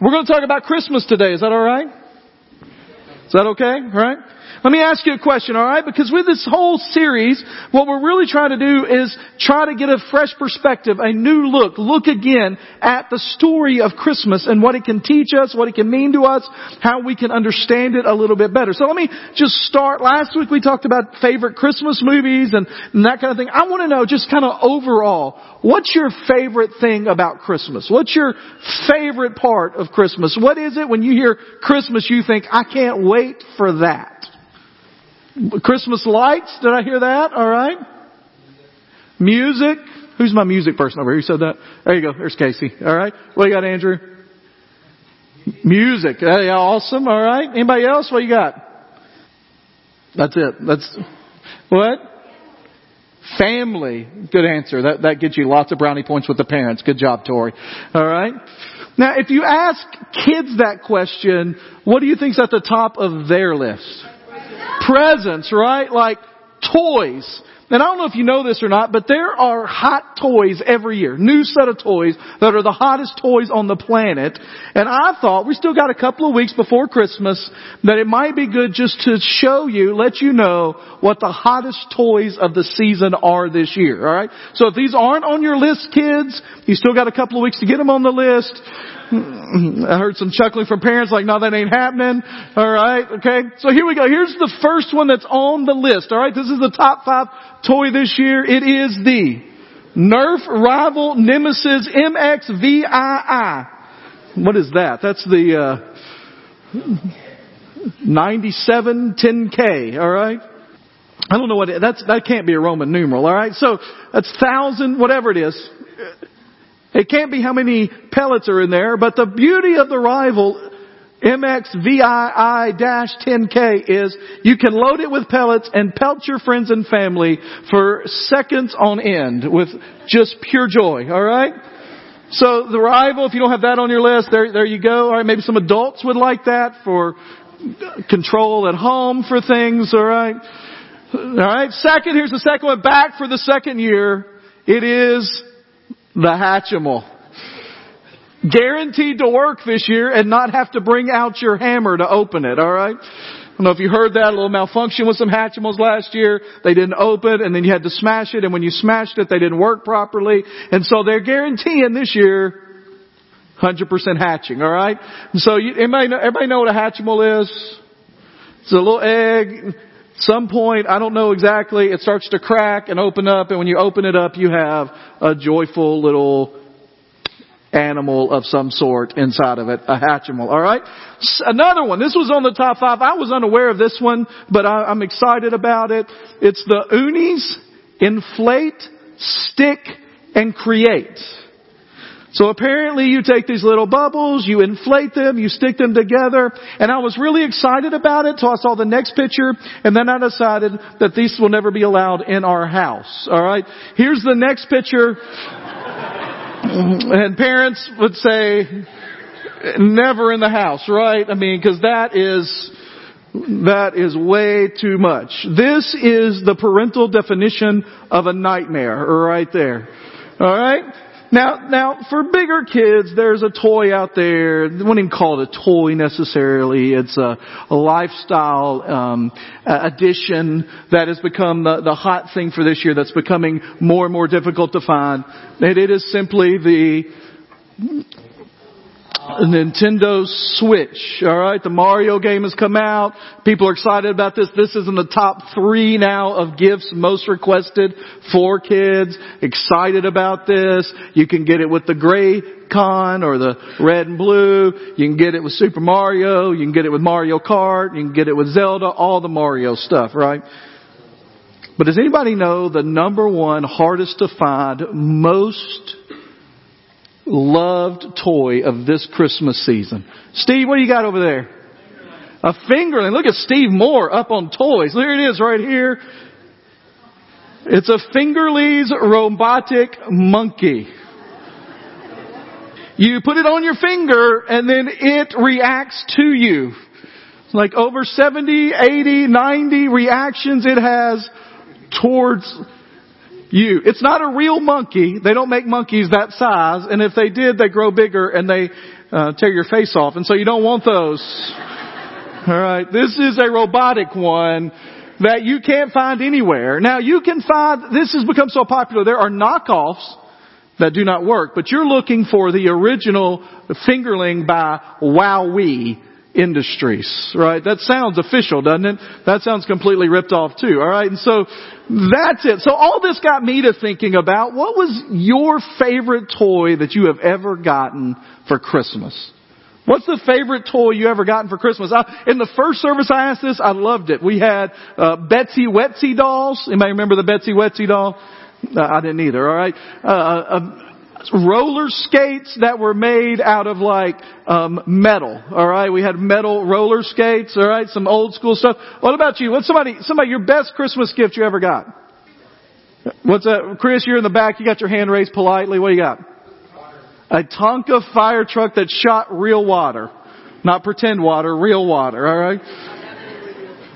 We're going to talk about Christmas today. Is that alright? Is that okay? Alright? Let me ask you a question, alright? Because with this whole series, what we're really trying to do is try to get a fresh perspective, a new look, look again at the story of Christmas and what it can teach us, what it can mean to us, how we can understand it a little bit better. So let me just start. Last week we talked about favorite Christmas movies and, and that kind of thing. I want to know just kind of overall, what's your favorite thing about Christmas? What's your favorite part of Christmas? What is it when you hear Christmas you think, I can't wait for that? Christmas lights, did I hear that? Alright. Music. Who's my music person over here? Who said that? There you go. There's Casey. Alright. What you got, Andrew? Music. Hey, awesome. Alright. Anybody else? What you got? That's it. That's, what? Family. Good answer. That, that gets you lots of brownie points with the parents. Good job, Tori. Alright. Now, if you ask kids that question, what do you think's at the top of their list? Presents, right? Like toys. And I don't know if you know this or not, but there are hot toys every year. New set of toys that are the hottest toys on the planet. And I thought we still got a couple of weeks before Christmas that it might be good just to show you, let you know what the hottest toys of the season are this year. Alright? So if these aren't on your list, kids, you still got a couple of weeks to get them on the list. I heard some chuckling from parents like, no, that ain't happening. Alright, okay. So here we go. Here's the first one that's on the list. Alright, this is the top five toy this year. It is the Nerf Rival Nemesis MXVII. What is that? That's the, uh, 97 10K, alright? I don't know what it, that's, that can't be a Roman numeral, alright? So, that's thousand, whatever it is. It can't be how many pellets are in there, but the beauty of the rival MXVII-10K is you can load it with pellets and pelt your friends and family for seconds on end with just pure joy, alright? So the rival, if you don't have that on your list, there, there you go. Alright, maybe some adults would like that for control at home for things, alright? Alright, second, here's the second one, back for the second year. It is the Hatchimal. Guaranteed to work this year and not have to bring out your hammer to open it, alright? I don't know if you heard that, a little malfunction with some Hatchimals last year. They didn't open and then you had to smash it and when you smashed it they didn't work properly. And so they're guaranteeing this year 100% hatching, alright? So you, everybody, know, everybody know what a Hatchimal is? It's a little egg, some point, I don't know exactly, it starts to crack and open up, and when you open it up, you have a joyful little animal of some sort inside of it, a Hatchimal. All right, another one. This was on the top five. I was unaware of this one, but I, am excited about it. It's the unis Inflate, Stick, and Create. So apparently you take these little bubbles, you inflate them, you stick them together, and I was really excited about it until I saw the next picture, and then I decided that these will never be allowed in our house. Alright? Here's the next picture. And parents would say, never in the house, right? I mean, cause that is, that is way too much. This is the parental definition of a nightmare right there. Alright? Now, now, for bigger kids, there's a toy out there. I wouldn't even call it a toy necessarily. It's a, a lifestyle um, addition that has become the, the hot thing for this year. That's becoming more and more difficult to find. And it is simply the Nintendo Switch. All right, the Mario game has come out. People are excited about this. This is in the top three now of gifts most requested for kids. Excited about this. You can get it with the gray con or the red and blue. You can get it with Super Mario. You can get it with Mario Kart. You can get it with Zelda. All the Mario stuff, right? But does anybody know the number one hardest to find, most loved toy of this Christmas season. Steve, what do you got over there? A fingerling. Look at Steve Moore up on toys. There it is right here. It's a Fingerlings robotic monkey. You put it on your finger and then it reacts to you. Like over 70, 80, 90 reactions it has towards you. It's not a real monkey. They don't make monkeys that size. And if they did, they grow bigger and they, uh, tear your face off, and so you don't want those. All right, this is a robotic one that you can't find anywhere. Now you can find, this has become so popular, there are knockoffs that do not work, but you're looking for the original fingerling by WowWee Industries, right? That sounds official, doesn't it? That sounds completely ripped off too, alright? And so, that's it. So all this got me to thinking about what was your favorite toy that you have ever gotten for Christmas? What's the favorite toy you ever gotten for Christmas? I, in the first service I asked this, I loved it. We had uh, Betsy Wetsy dolls. Anybody remember the Betsy Wetsy doll? Uh, I didn't either. All right. Uh, uh, roller skates that were made out of like um, metal. All right, we had metal roller skates. All right, some old school stuff. What about you? What's somebody somebody your best Christmas gift you ever got? What's that, Chris? You're in the back. You got your hand raised politely. What do you got? A Tonka fire truck that shot real water, not pretend water, real water. All right.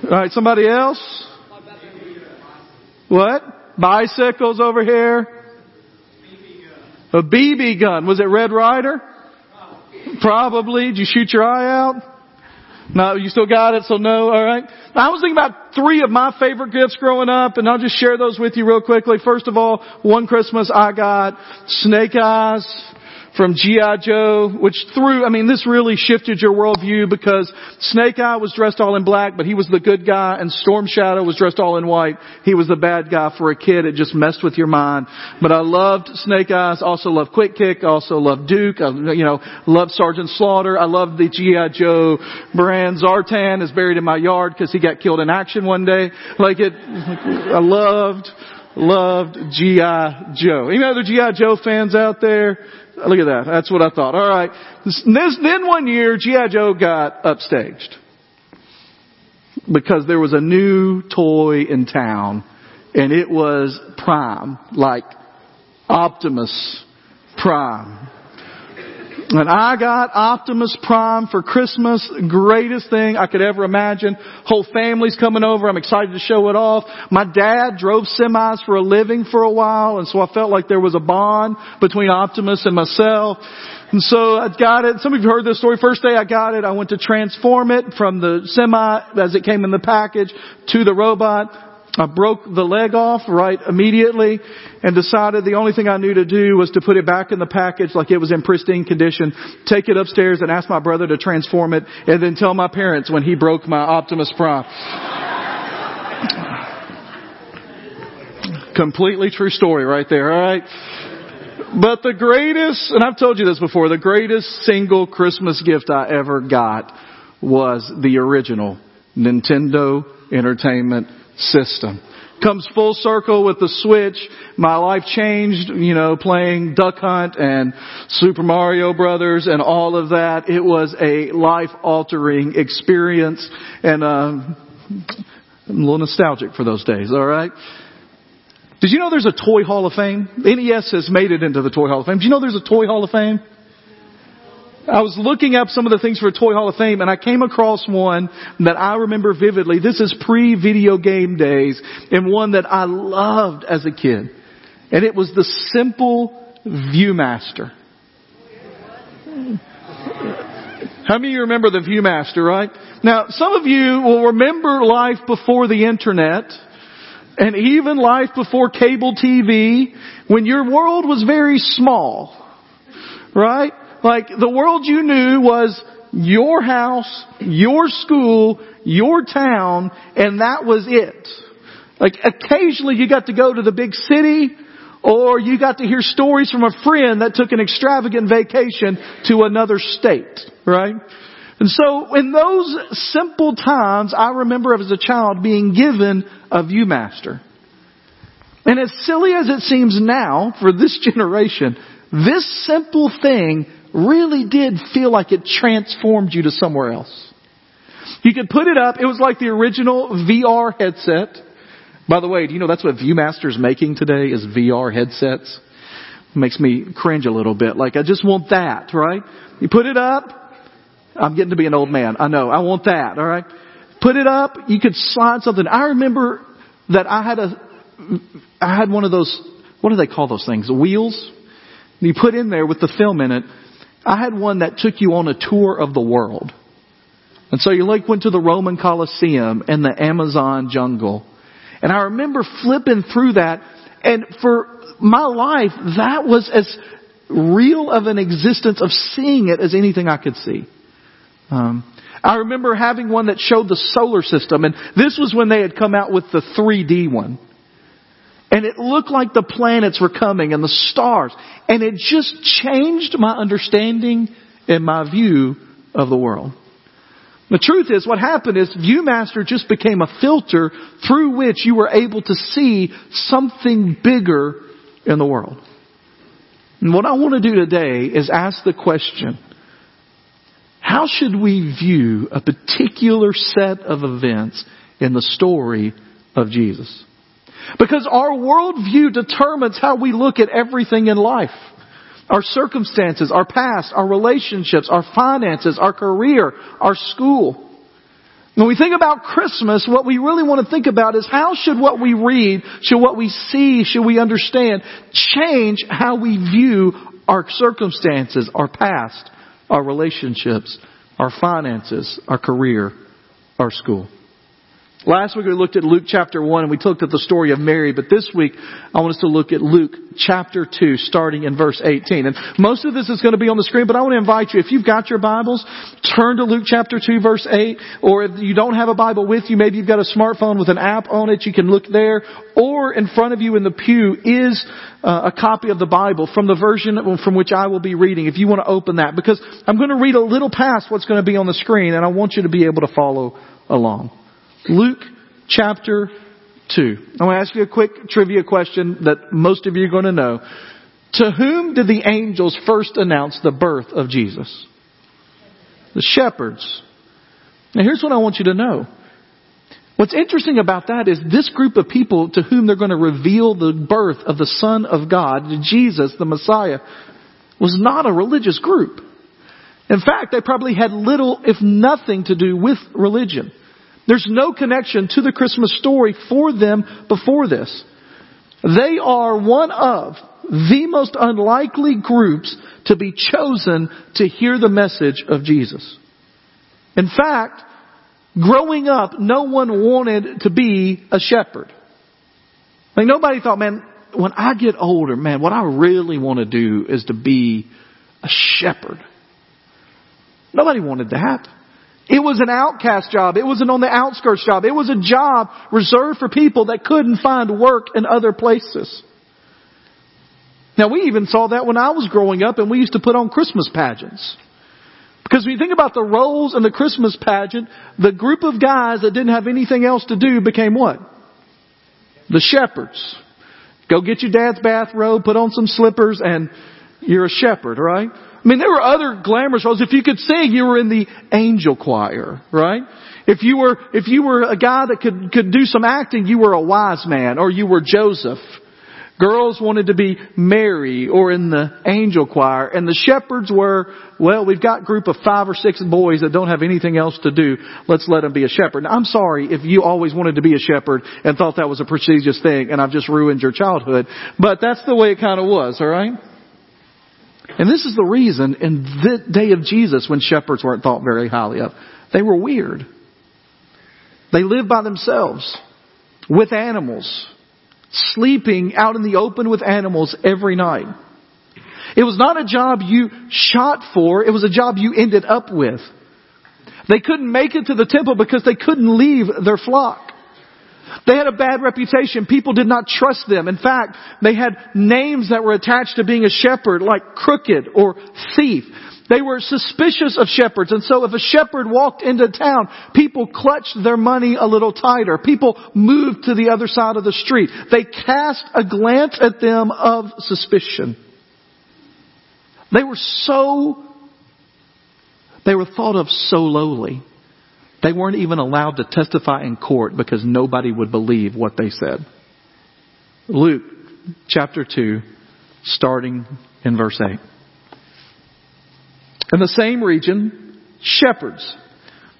All right. Somebody else? What? Bicycles over here. A BB gun. Was it Red Ryder? Probably. Did you shoot your eye out? No, you still got it, so no, alright. I was thinking about three of my favorite gifts growing up, and I'll just share those with you real quickly. First of all, one Christmas I got Snake Eyes from G.I. Joe, which threw, I mean, this really shifted your worldview because Snake Eye was dressed all in black, but he was the good guy, and Storm Shadow was dressed all in white. He was the bad guy for a kid. It just messed with your mind. But I loved Snake Eyes, also loved Quick Kick, also loved Duke, I, you know, loved Sergeant Slaughter. I loved the G.I. Joe brand. Zartan is buried in my yard because he got killed in action one day. Like it, I loved, loved G.I. Joe. Any other G.I. Joe fans out there? Look at that. That's what I thought. All right. This, then one year, G.I. Joe got upstaged. Because there was a new toy in town. And it was Prime. Like Optimus Prime. And I got Optimus Prime for Christmas. Greatest thing I could ever imagine. Whole family's coming over. I'm excited to show it off. My dad drove semis for a living for a while, and so I felt like there was a bond between Optimus and myself. And so I got it. Some of you heard this story. First day I got it, I went to transform it from the semi as it came in the package to the robot. I broke the leg off right immediately and decided the only thing I knew to do was to put it back in the package like it was in pristine condition, take it upstairs and ask my brother to transform it and then tell my parents when he broke my Optimus Prime. Completely true story right there, alright? But the greatest, and I've told you this before, the greatest single Christmas gift I ever got was the original Nintendo Entertainment system. Comes full circle with the Switch. My life changed, you know, playing Duck Hunt and Super Mario Brothers and all of that. It was a life altering experience and, uh, I'm a little nostalgic for those days, alright? Did you know there's a Toy Hall of Fame? NES has made it into the Toy Hall of Fame. Did you know there's a Toy Hall of Fame? I was looking up some of the things for Toy Hall of Fame and I came across one that I remember vividly. This is pre-video game days and one that I loved as a kid. And it was the simple Viewmaster. How many of you remember the Viewmaster, right? Now, some of you will remember life before the internet and even life before cable TV when your world was very small. Right? Like the world you knew was your house, your school, your town, and that was it. Like occasionally you got to go to the big city, or you got to hear stories from a friend that took an extravagant vacation to another state, right? And so in those simple times, I remember as a child being given a Viewmaster. And as silly as it seems now for this generation, this simple thing really did feel like it transformed you to somewhere else. You could put it up. It was like the original VR headset. By the way, do you know that's what Viewmaster's making today is VR headsets? Makes me cringe a little bit. Like I just want that, right? You put it up. I'm getting to be an old man. I know. I want that, alright? Put it up. You could slide something. I remember that I had a, I had one of those, what do they call those things? Wheels? You put in there with the film in it I had one that took you on a tour of the world. And so you like went to the Roman Colosseum and the Amazon jungle. And I remember flipping through that and for my life, that was as real of an existence of seeing it as anything I could see. Um, I remember having one that showed the solar system, and this was when they had come out with the 3D one. And it looked like the planets were coming and the stars. And it just changed my understanding and my view of the world. The truth is, what happened is Viewmaster just became a filter through which you were able to see something bigger in the world. And what I want to do today is ask the question, how should we view a particular set of events in the story of Jesus? Because our worldview determines how we look at everything in life. Our circumstances, our past, our relationships, our finances, our career, our school. When we think about Christmas, what we really want to think about is how should what we read, should what we see, should we understand, change how we view our circumstances, our past, our relationships, our finances, our career, our school. Last week we looked at Luke chapter 1 and we looked at the story of Mary, but this week I want us to look at Luke chapter 2 starting in verse 18. And most of this is going to be on the screen, but I want to invite you, if you've got your Bibles, turn to Luke chapter 2 verse 8, or if you don't have a Bible with you, maybe you've got a smartphone with an app on it, you can look there, or in front of you in the pew is uh, a copy of the Bible from the version from which I will be reading if you want to open that, because I'm going to read a little past what's going to be on the screen and I want you to be able to follow along. Luke chapter 2. I want to ask you a quick trivia question that most of you are going to know. To whom did the angels first announce the birth of Jesus? The shepherds. Now here's what I want you to know. What's interesting about that is this group of people to whom they're going to reveal the birth of the Son of God, Jesus, the Messiah, was not a religious group. In fact, they probably had little, if nothing, to do with religion. There's no connection to the Christmas story for them before this. They are one of the most unlikely groups to be chosen to hear the message of Jesus. In fact, growing up, no one wanted to be a shepherd. Like nobody thought, man, when I get older, man, what I really want to do is to be a shepherd. Nobody wanted that. It was an outcast job. It was an on the outskirts job. It was a job reserved for people that couldn't find work in other places. Now we even saw that when I was growing up and we used to put on Christmas pageants. Because when you think about the roles in the Christmas pageant, the group of guys that didn't have anything else to do became what? The shepherds. Go get your dad's bathrobe, put on some slippers, and you're a shepherd, right? I mean, there were other glamorous roles. If you could sing, you were in the angel choir, right? If you were, if you were a guy that could, could do some acting, you were a wise man, or you were Joseph. Girls wanted to be Mary or in the angel choir. And the shepherds were, well, we've got a group of five or six boys that don't have anything else to do. Let's let them be a shepherd. Now, I'm sorry if you always wanted to be a shepherd and thought that was a prestigious thing and I've just ruined your childhood. But that's the way it kind of was, alright? And this is the reason in the day of Jesus when shepherds weren't thought very highly of. They were weird. They lived by themselves with animals, sleeping out in the open with animals every night. It was not a job you shot for, it was a job you ended up with. They couldn't make it to the temple because they couldn't leave their flock. They had a bad reputation. People did not trust them. In fact, they had names that were attached to being a shepherd, like crooked or thief. They were suspicious of shepherds. And so if a shepherd walked into town, people clutched their money a little tighter. People moved to the other side of the street. They cast a glance at them of suspicion. They were so, they were thought of so lowly. They weren't even allowed to testify in court because nobody would believe what they said. Luke chapter 2, starting in verse 8. In the same region, shepherds.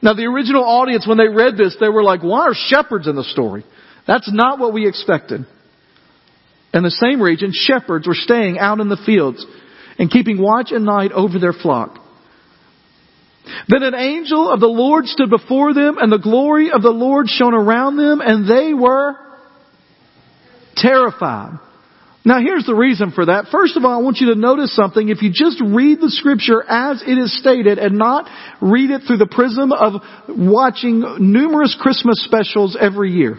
Now the original audience, when they read this, they were like, why are shepherds in the story? That's not what we expected. In the same region, shepherds were staying out in the fields and keeping watch at night over their flock. Then an angel of the Lord stood before them, and the glory of the Lord shone around them, and they were terrified. Now here's the reason for that. First of all, I want you to notice something. If you just read the scripture as it is stated and not read it through the prism of watching numerous Christmas specials every year.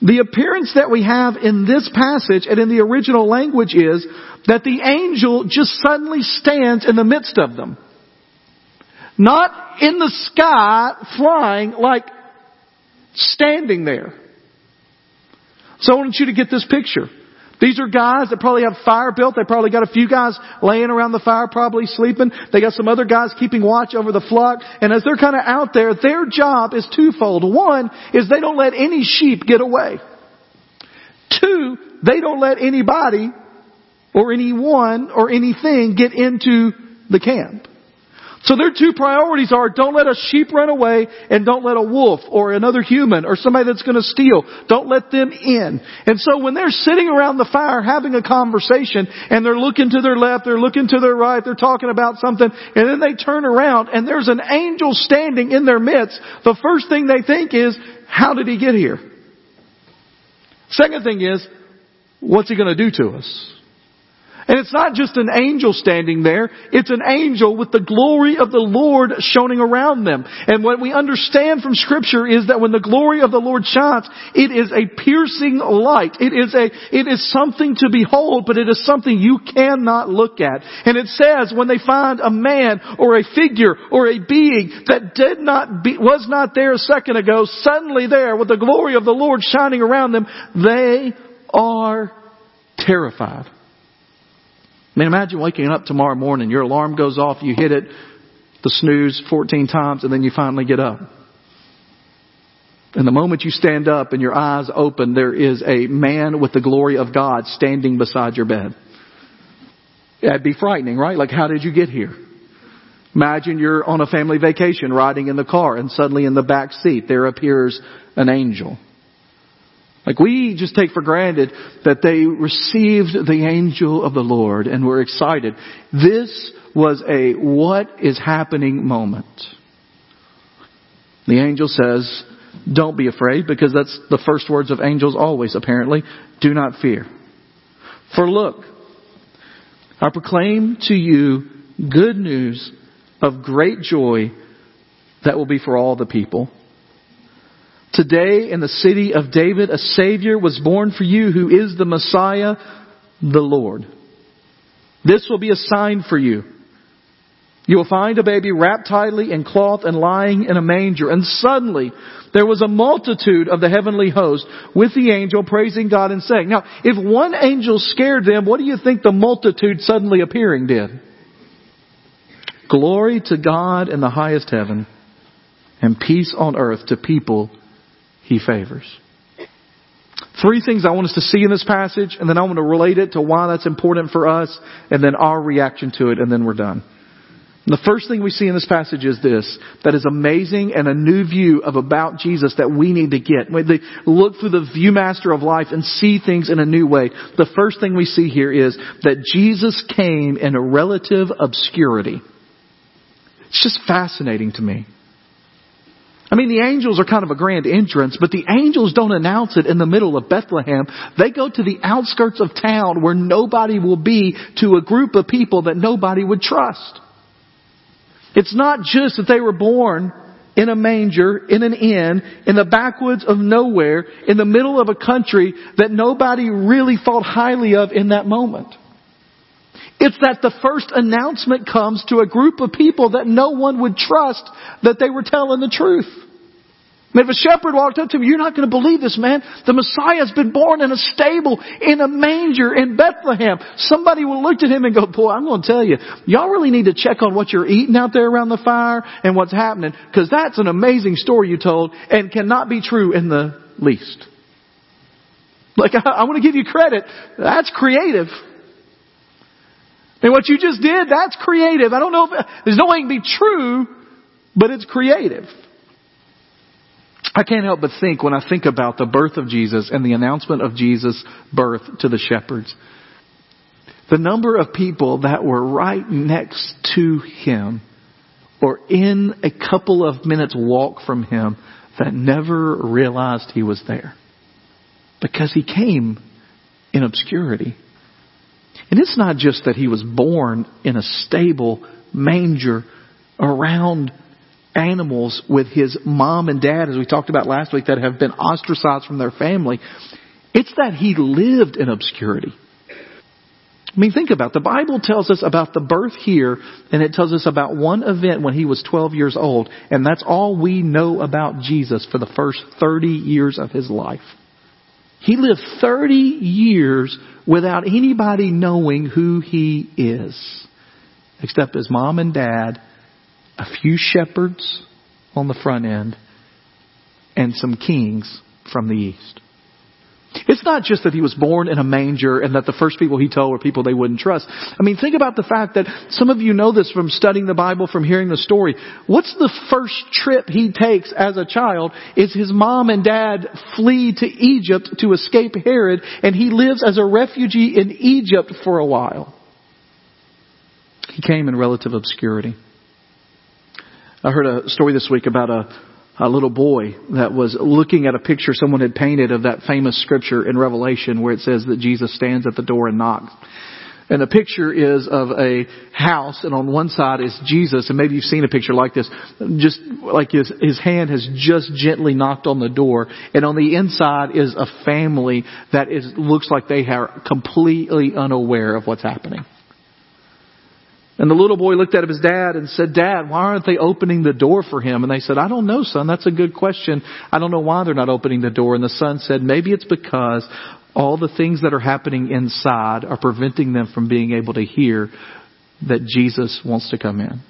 The appearance that we have in this passage and in the original language is that the angel just suddenly stands in the midst of them. Not in the sky flying, like standing there. So I want you to get this picture. These are guys that probably have fire built. They probably got a few guys laying around the fire, probably sleeping. They got some other guys keeping watch over the flock. And as they're kind of out there, their job is twofold. One is they don't let any sheep get away. Two, they don't let anybody or anyone or anything get into the camp. So their two priorities are don't let a sheep run away and don't let a wolf or another human or somebody that's going to steal, don't let them in. And so when they're sitting around the fire having a conversation and they're looking to their left, they're looking to their right, they're talking about something and then they turn around and there's an angel standing in their midst, the first thing they think is, how did he get here? Second thing is, what's he going to do to us? And it's not just an angel standing there, it's an angel with the glory of the Lord shining around them. And what we understand from scripture is that when the glory of the Lord shines, it is a piercing light. It is a, it is something to behold, but it is something you cannot look at. And it says when they find a man or a figure or a being that did not be, was not there a second ago, suddenly there with the glory of the Lord shining around them, they are terrified. I mean, imagine waking up tomorrow morning, your alarm goes off, you hit it, the snooze 14 times, and then you finally get up. And the moment you stand up and your eyes open, there is a man with the glory of God standing beside your bed. That'd be frightening, right? Like, how did you get here? Imagine you're on a family vacation riding in the car and suddenly in the back seat there appears an angel. Like we just take for granted that they received the angel of the Lord and were excited. This was a what is happening moment. The angel says, don't be afraid because that's the first words of angels always apparently. Do not fear. For look, I proclaim to you good news of great joy that will be for all the people. Today in the city of David, a Savior was born for you who is the Messiah, the Lord. This will be a sign for you. You will find a baby wrapped tightly in cloth and lying in a manger. And suddenly there was a multitude of the heavenly host with the angel praising God and saying, now if one angel scared them, what do you think the multitude suddenly appearing did? Glory to God in the highest heaven and peace on earth to people he favors. Three things I want us to see in this passage, and then I want to relate it to why that's important for us, and then our reaction to it, and then we're done. The first thing we see in this passage is this, that is amazing and a new view of about Jesus that we need to get. They look through the viewmaster of life and see things in a new way, the first thing we see here is that Jesus came in a relative obscurity. It's just fascinating to me. I mean, the angels are kind of a grand entrance, but the angels don't announce it in the middle of Bethlehem. They go to the outskirts of town where nobody will be to a group of people that nobody would trust. It's not just that they were born in a manger, in an inn, in the backwoods of nowhere, in the middle of a country that nobody really thought highly of in that moment. It's that the first announcement comes to a group of people that no one would trust that they were telling the truth. If a shepherd walked up to me, you're not going to believe this, man. The Messiah has been born in a stable, in a manger in Bethlehem. Somebody will look at him and go, boy, I'm going to tell you, y'all really need to check on what you're eating out there around the fire and what's happening, because that's an amazing story you told and cannot be true in the least. Like, I, I want to give you credit. That's creative. And what you just did, that's creative. I don't know if, there's no way it can be true, but it's creative. I can't help but think when I think about the birth of Jesus and the announcement of Jesus' birth to the shepherds. The number of people that were right next to him or in a couple of minutes walk from him that never realized he was there. Because he came in obscurity. And it's not just that he was born in a stable manger around animals with his mom and dad, as we talked about last week, that have been ostracized from their family. It's that he lived in obscurity. I mean, think about it. The Bible tells us about the birth here, and it tells us about one event when he was 12 years old, and that's all we know about Jesus for the first 30 years of his life. He lived 30 years without anybody knowing who he is, except his mom and dad, a few shepherds on the front end, and some kings from the east. It's not just that he was born in a manger and that the first people he told were people they wouldn't trust. I mean, think about the fact that some of you know this from studying the Bible, from hearing the story. What's the first trip he takes as a child is his mom and dad flee to Egypt to escape Herod and he lives as a refugee in Egypt for a while. He came in relative obscurity. I heard a story this week about a a little boy that was looking at a picture someone had painted of that famous scripture in Revelation where it says that Jesus stands at the door and knocks. And the picture is of a house, and on one side is Jesus, and maybe you've seen a picture like this, just like his, his hand has just gently knocked on the door, and on the inside is a family that is, looks like they are completely unaware of what's happening. And the little boy looked at his dad and said, Dad, why aren't they opening the door for him? And they said, I don't know, son. That's a good question. I don't know why they're not opening the door. And the son said, maybe it's because all the things that are happening inside are preventing them from being able to hear that Jesus wants to come in.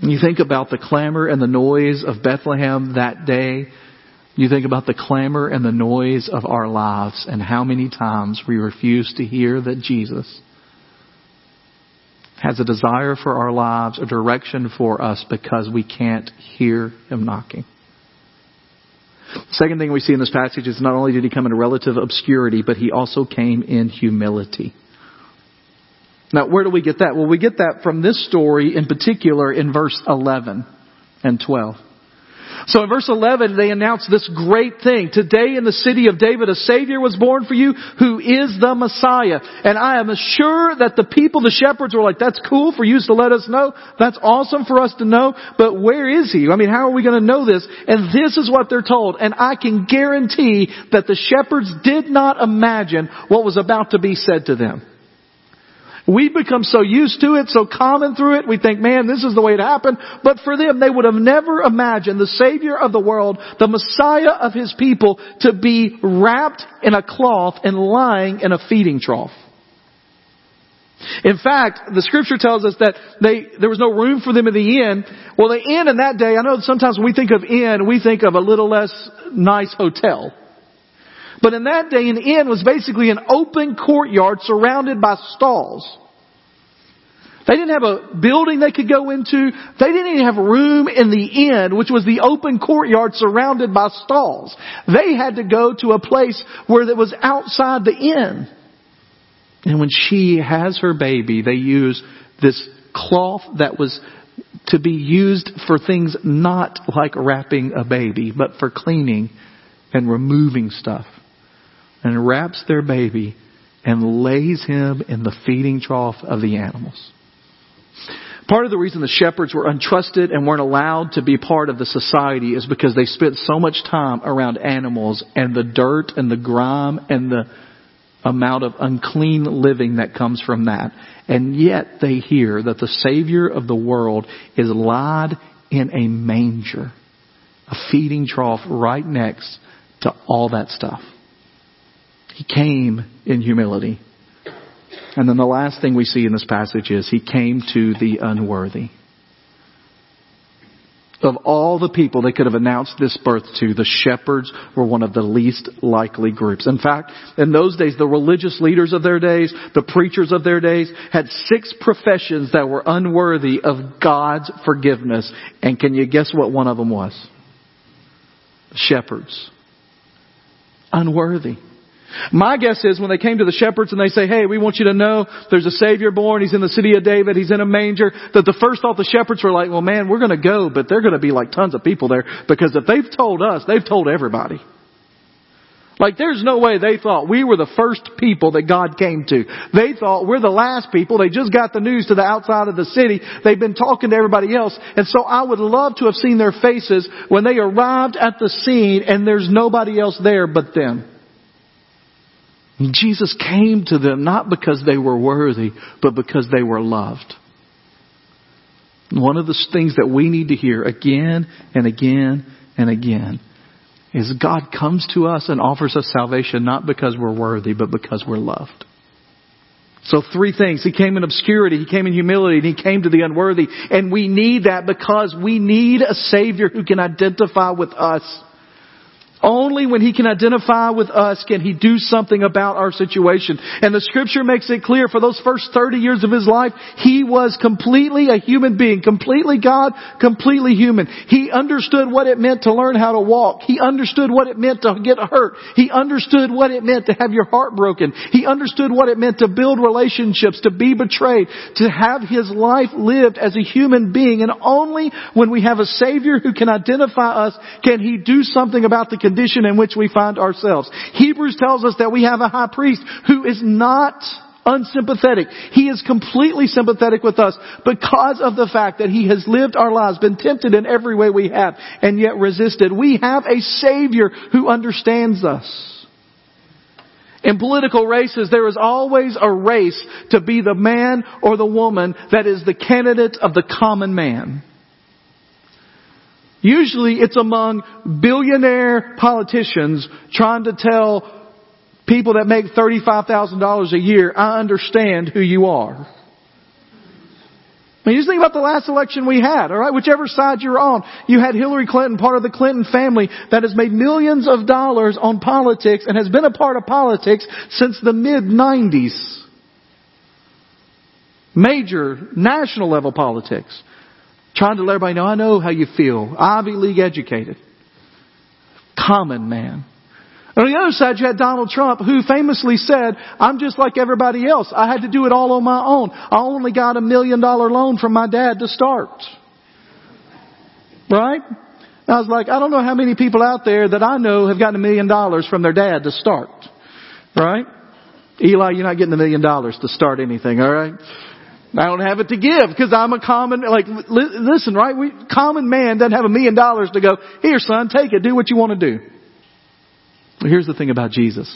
You think about the clamor and the noise of Bethlehem that day. You think about the clamor and the noise of our lives and how many times we refuse to hear that Jesus has a desire for our lives, a direction for us because we can't hear him knocking. Second thing we see in this passage is not only did he come in relative obscurity, but he also came in humility. Now, where do we get that? Well, we get that from this story in particular in verse 11 and 12. So in verse 11, they announce this great thing. Today in the city of David, a Savior was born for you who is the Messiah. And I am sure that the people, the shepherds were like, that's cool for you to let us know. That's awesome for us to know. But where is he? I mean, how are we going to know this? And this is what they're told. And I can guarantee that the shepherds did not imagine what was about to be said to them. We become so used to it, so common through it, we think, man, this is the way it happened. But for them, they would have never imagined the Savior of the world, the Messiah of His people, to be wrapped in a cloth and lying in a feeding trough. In fact, the scripture tells us that they, there was no room for them in the inn. Well, the inn in that day, I know sometimes when we think of inn, we think of a little less nice hotel. But in that day, an inn was basically an open courtyard surrounded by stalls. They didn't have a building they could go into. They didn't even have room in the inn, which was the open courtyard surrounded by stalls. They had to go to a place where it was outside the inn. And when she has her baby, they use this cloth that was to be used for things not like wrapping a baby, but for cleaning and removing stuff and wraps their baby and lays him in the feeding trough of the animals. Part of the reason the shepherds were untrusted and weren't allowed to be part of the society is because they spent so much time around animals and the dirt and the grime and the amount of unclean living that comes from that. And yet they hear that the Savior of the world is lied in a manger, a feeding trough right next to all that stuff. He came in humility. And then the last thing we see in this passage is he came to the unworthy. Of all the people they could have announced this birth to, the shepherds were one of the least likely groups. In fact, in those days, the religious leaders of their days, the preachers of their days, had six professions that were unworthy of God's forgiveness. And can you guess what one of them was? Shepherds. Unworthy. My guess is when they came to the shepherds and they say, hey, we want you to know there's a Savior born, he's in the city of David, he's in a manger, that the first thought the shepherds were like, well man, we're gonna go, but they're gonna be like tons of people there, because if they've told us, they've told everybody. Like there's no way they thought we were the first people that God came to. They thought we're the last people. They just got the news to the outside of the city. They've been talking to everybody else. And so I would love to have seen their faces when they arrived at the scene and there's nobody else there but them. Jesus came to them not because they were worthy, but because they were loved. One of the things that we need to hear again and again and again is God comes to us and offers us salvation not because we're worthy, but because we're loved. So three things. He came in obscurity, He came in humility, and He came to the unworthy. And we need that because we need a Savior who can identify with us. Only when He can identify with us can He do something about our situation. And the scripture makes it clear for those first 30 years of His life, He was completely a human being, completely God, completely human. He understood what it meant to learn how to walk. He understood what it meant to get hurt. He understood what it meant to have your heart broken. He understood what it meant to build relationships, to be betrayed, to have His life lived as a human being. And only when we have a Savior who can identify us can He do something about the condition in which we find ourselves. Hebrews tells us that we have a high priest who is not unsympathetic. He is completely sympathetic with us because of the fact that he has lived our lives, been tempted in every way we have, and yet resisted. We have a Savior who understands us. In political races, there is always a race to be the man or the woman that is the candidate of the common man. Usually it's among billionaire politicians trying to tell people that make $35,000 a year, I understand who you are. I mean, just think about the last election we had, alright? Whichever side you're on, you had Hillary Clinton, part of the Clinton family, that has made millions of dollars on politics and has been a part of politics since the mid 90s. Major national level politics. Trying to let everybody know, I know how you feel. Ivy League educated. Common man. On the other side, you had Donald Trump, who famously said, I'm just like everybody else. I had to do it all on my own. I only got a million dollar loan from my dad to start. Right? I was like, I don't know how many people out there that I know have gotten a million dollars from their dad to start. Right? Eli, you're not getting a million dollars to start anything, alright? I don't have it to give because I'm a common, like, listen, right? We, common man doesn't have a million dollars to go, here son, take it, do what you want to do. But here's the thing about Jesus.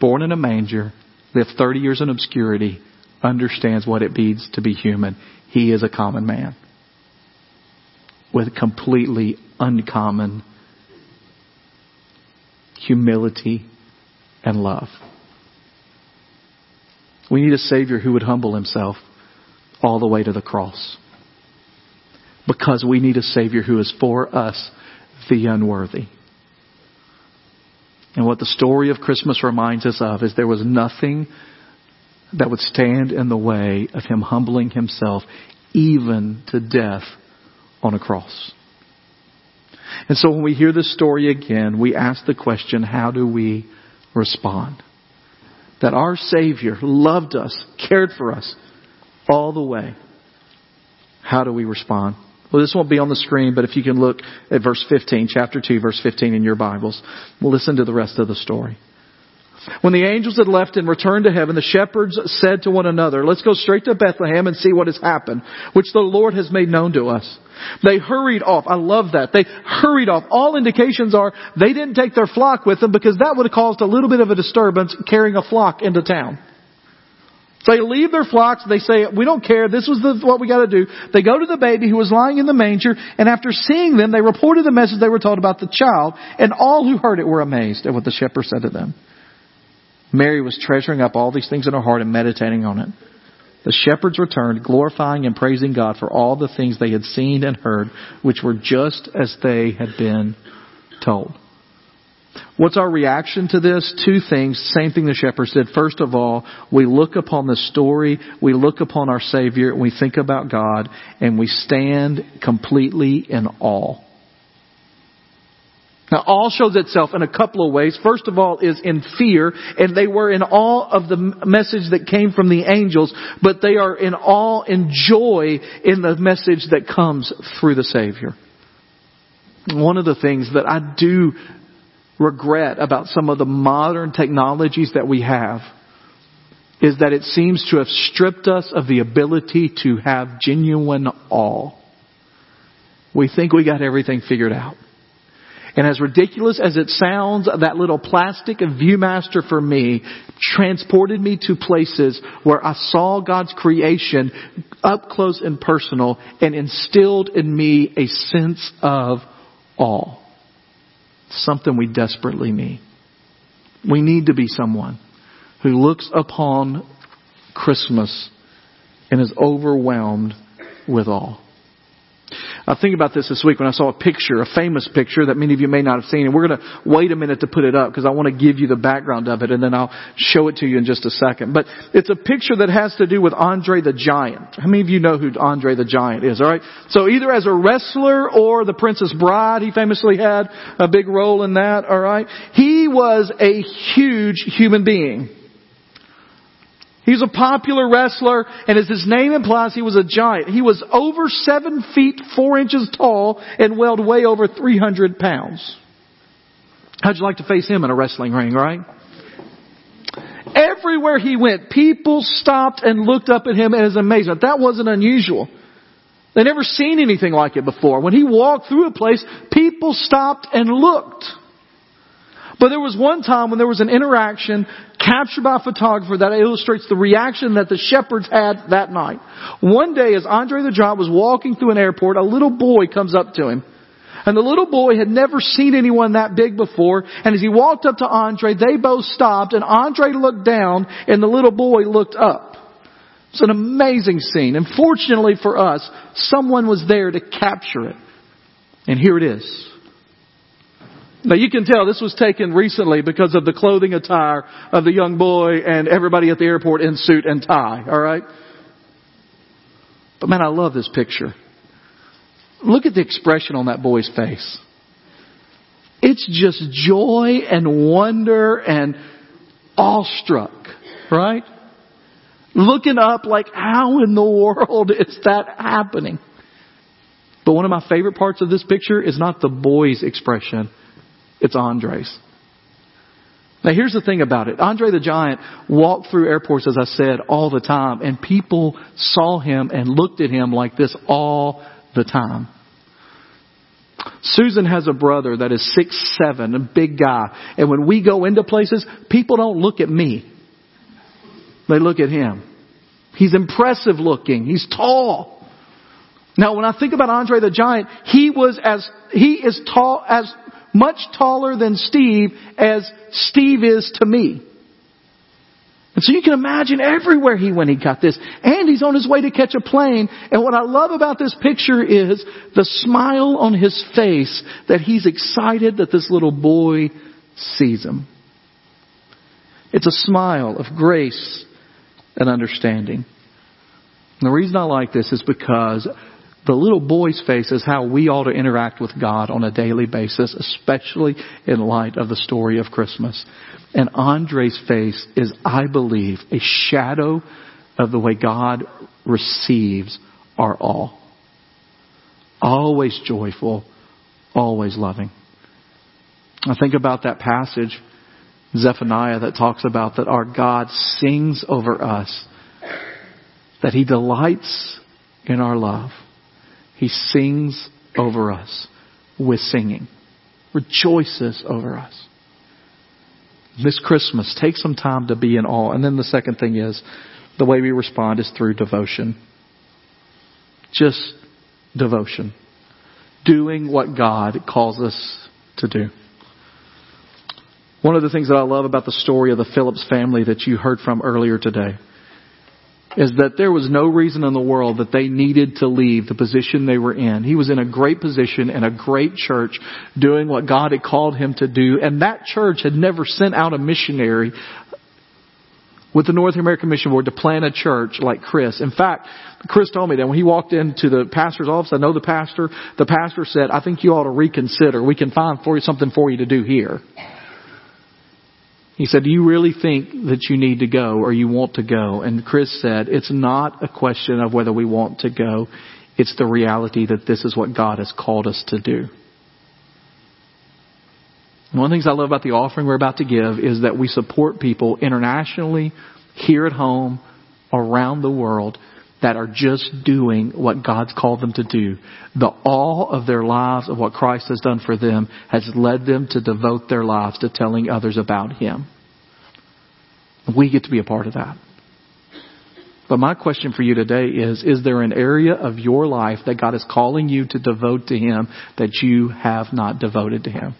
Born in a manger, lived 30 years in obscurity, understands what it means to be human. He is a common man. With completely uncommon humility and love. We need a Savior who would humble himself all the way to the cross. Because we need a Savior who is for us, the unworthy. And what the story of Christmas reminds us of is there was nothing that would stand in the way of him humbling himself even to death on a cross. And so when we hear this story again, we ask the question, how do we respond? That our Savior loved us, cared for us all the way. How do we respond? Well, this won't be on the screen, but if you can look at verse 15, chapter 2, verse 15 in your Bibles, listen to the rest of the story. When the angels had left and returned to heaven, the shepherds said to one another, let's go straight to Bethlehem and see what has happened, which the Lord has made known to us. They hurried off. I love that. They hurried off. All indications are they didn't take their flock with them because that would have caused a little bit of a disturbance carrying a flock into town. So they leave their flocks. They say, we don't care. This was the, what we got to do. They go to the baby who was lying in the manger. And after seeing them, they reported the message they were told about the child. And all who heard it were amazed at what the shepherd said to them. Mary was treasuring up all these things in her heart and meditating on it. The shepherds returned, glorifying and praising God for all the things they had seen and heard, which were just as they had been told. What's our reaction to this? Two things. Same thing the shepherds did. First of all, we look upon the story, we look upon our Savior, and we think about God, and we stand completely in awe. Now, all shows itself in a couple of ways. First of all is in fear, and they were in awe of the message that came from the angels, but they are in awe and joy in the message that comes through the Savior. One of the things that I do regret about some of the modern technologies that we have is that it seems to have stripped us of the ability to have genuine awe. We think we got everything figured out. And as ridiculous as it sounds, that little plastic Viewmaster for me transported me to places where I saw God's creation up close and personal and instilled in me a sense of awe. Something we desperately need. We need to be someone who looks upon Christmas and is overwhelmed with awe. I think about this this week when I saw a picture, a famous picture that many of you may not have seen, and we're going to wait a minute to put it up because I want to give you the background of it, and then I'll show it to you in just a second. But it's a picture that has to do with Andre the Giant. How many of you know who Andre the Giant is? All right, so either as a wrestler or the Princess Bride, he famously had a big role in that. All right, he was a huge human being. He's a popular wrestler, and as his name implies, he was a giant. He was over seven feet, four inches tall, and weighed way over 300 pounds. How'd you like to face him in a wrestling ring, right? Everywhere he went, people stopped and looked up at him as amazement. That wasn't unusual. They'd never seen anything like it before. When he walked through a place, people stopped and looked. But there was one time when there was an interaction captured by a photographer that illustrates the reaction that the shepherds had that night. One day as Andre the Giant was walking through an airport, a little boy comes up to him. And the little boy had never seen anyone that big before. And as he walked up to Andre, they both stopped and Andre looked down and the little boy looked up. It's an amazing scene. And fortunately for us, someone was there to capture it. And here it is. Now you can tell this was taken recently because of the clothing attire of the young boy and everybody at the airport in suit and tie, alright? But man, I love this picture. Look at the expression on that boy's face. It's just joy and wonder and awestruck, right? Looking up like, how in the world is that happening? But one of my favorite parts of this picture is not the boy's expression it's Andre's. Now here's the thing about it. Andre the Giant walked through airports, as I said, all the time, and people saw him and looked at him like this all the time. Susan has a brother that is six seven, a big guy, and when we go into places, people don't look at me. They look at him. He's impressive looking. He's tall. Now when I think about Andre the Giant, he was as, he is tall as much taller than Steve as Steve is to me. And so you can imagine everywhere he went, he got this. And he's on his way to catch a plane. And what I love about this picture is the smile on his face that he's excited that this little boy sees him. It's a smile of grace and understanding. And the reason I like this is because the little boy's face is how we ought to interact with God on a daily basis, especially in light of the story of Christmas. And Andre's face is, I believe, a shadow of the way God receives our all. Always joyful, always loving. I think about that passage, Zephaniah, that talks about that our God sings over us, that He delights in our love. He sings over us with singing, rejoices over us. This Christmas, take some time to be in awe. And then the second thing is the way we respond is through devotion. Just devotion. Doing what God calls us to do. One of the things that I love about the story of the Phillips family that you heard from earlier today is that there was no reason in the world that they needed to leave the position they were in. He was in a great position in a great church doing what God had called him to do, and that church had never sent out a missionary with the North American Mission Board to plant a church like Chris. In fact, Chris told me that when he walked into the pastor's office, I know the pastor, the pastor said, I think you ought to reconsider. We can find for you something for you to do here. He said, do you really think that you need to go or you want to go? And Chris said, it's not a question of whether we want to go. It's the reality that this is what God has called us to do. One of the things I love about the offering we're about to give is that we support people internationally, here at home, around the world that are just doing what God's called them to do. The all of their lives of what Christ has done for them has led them to devote their lives to telling others about Him. We get to be a part of that. But my question for you today is, is there an area of your life that God is calling you to devote to Him that you have not devoted to Him?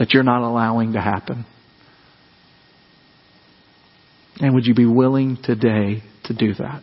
that you're not allowing to happen? And would you be willing today to do that?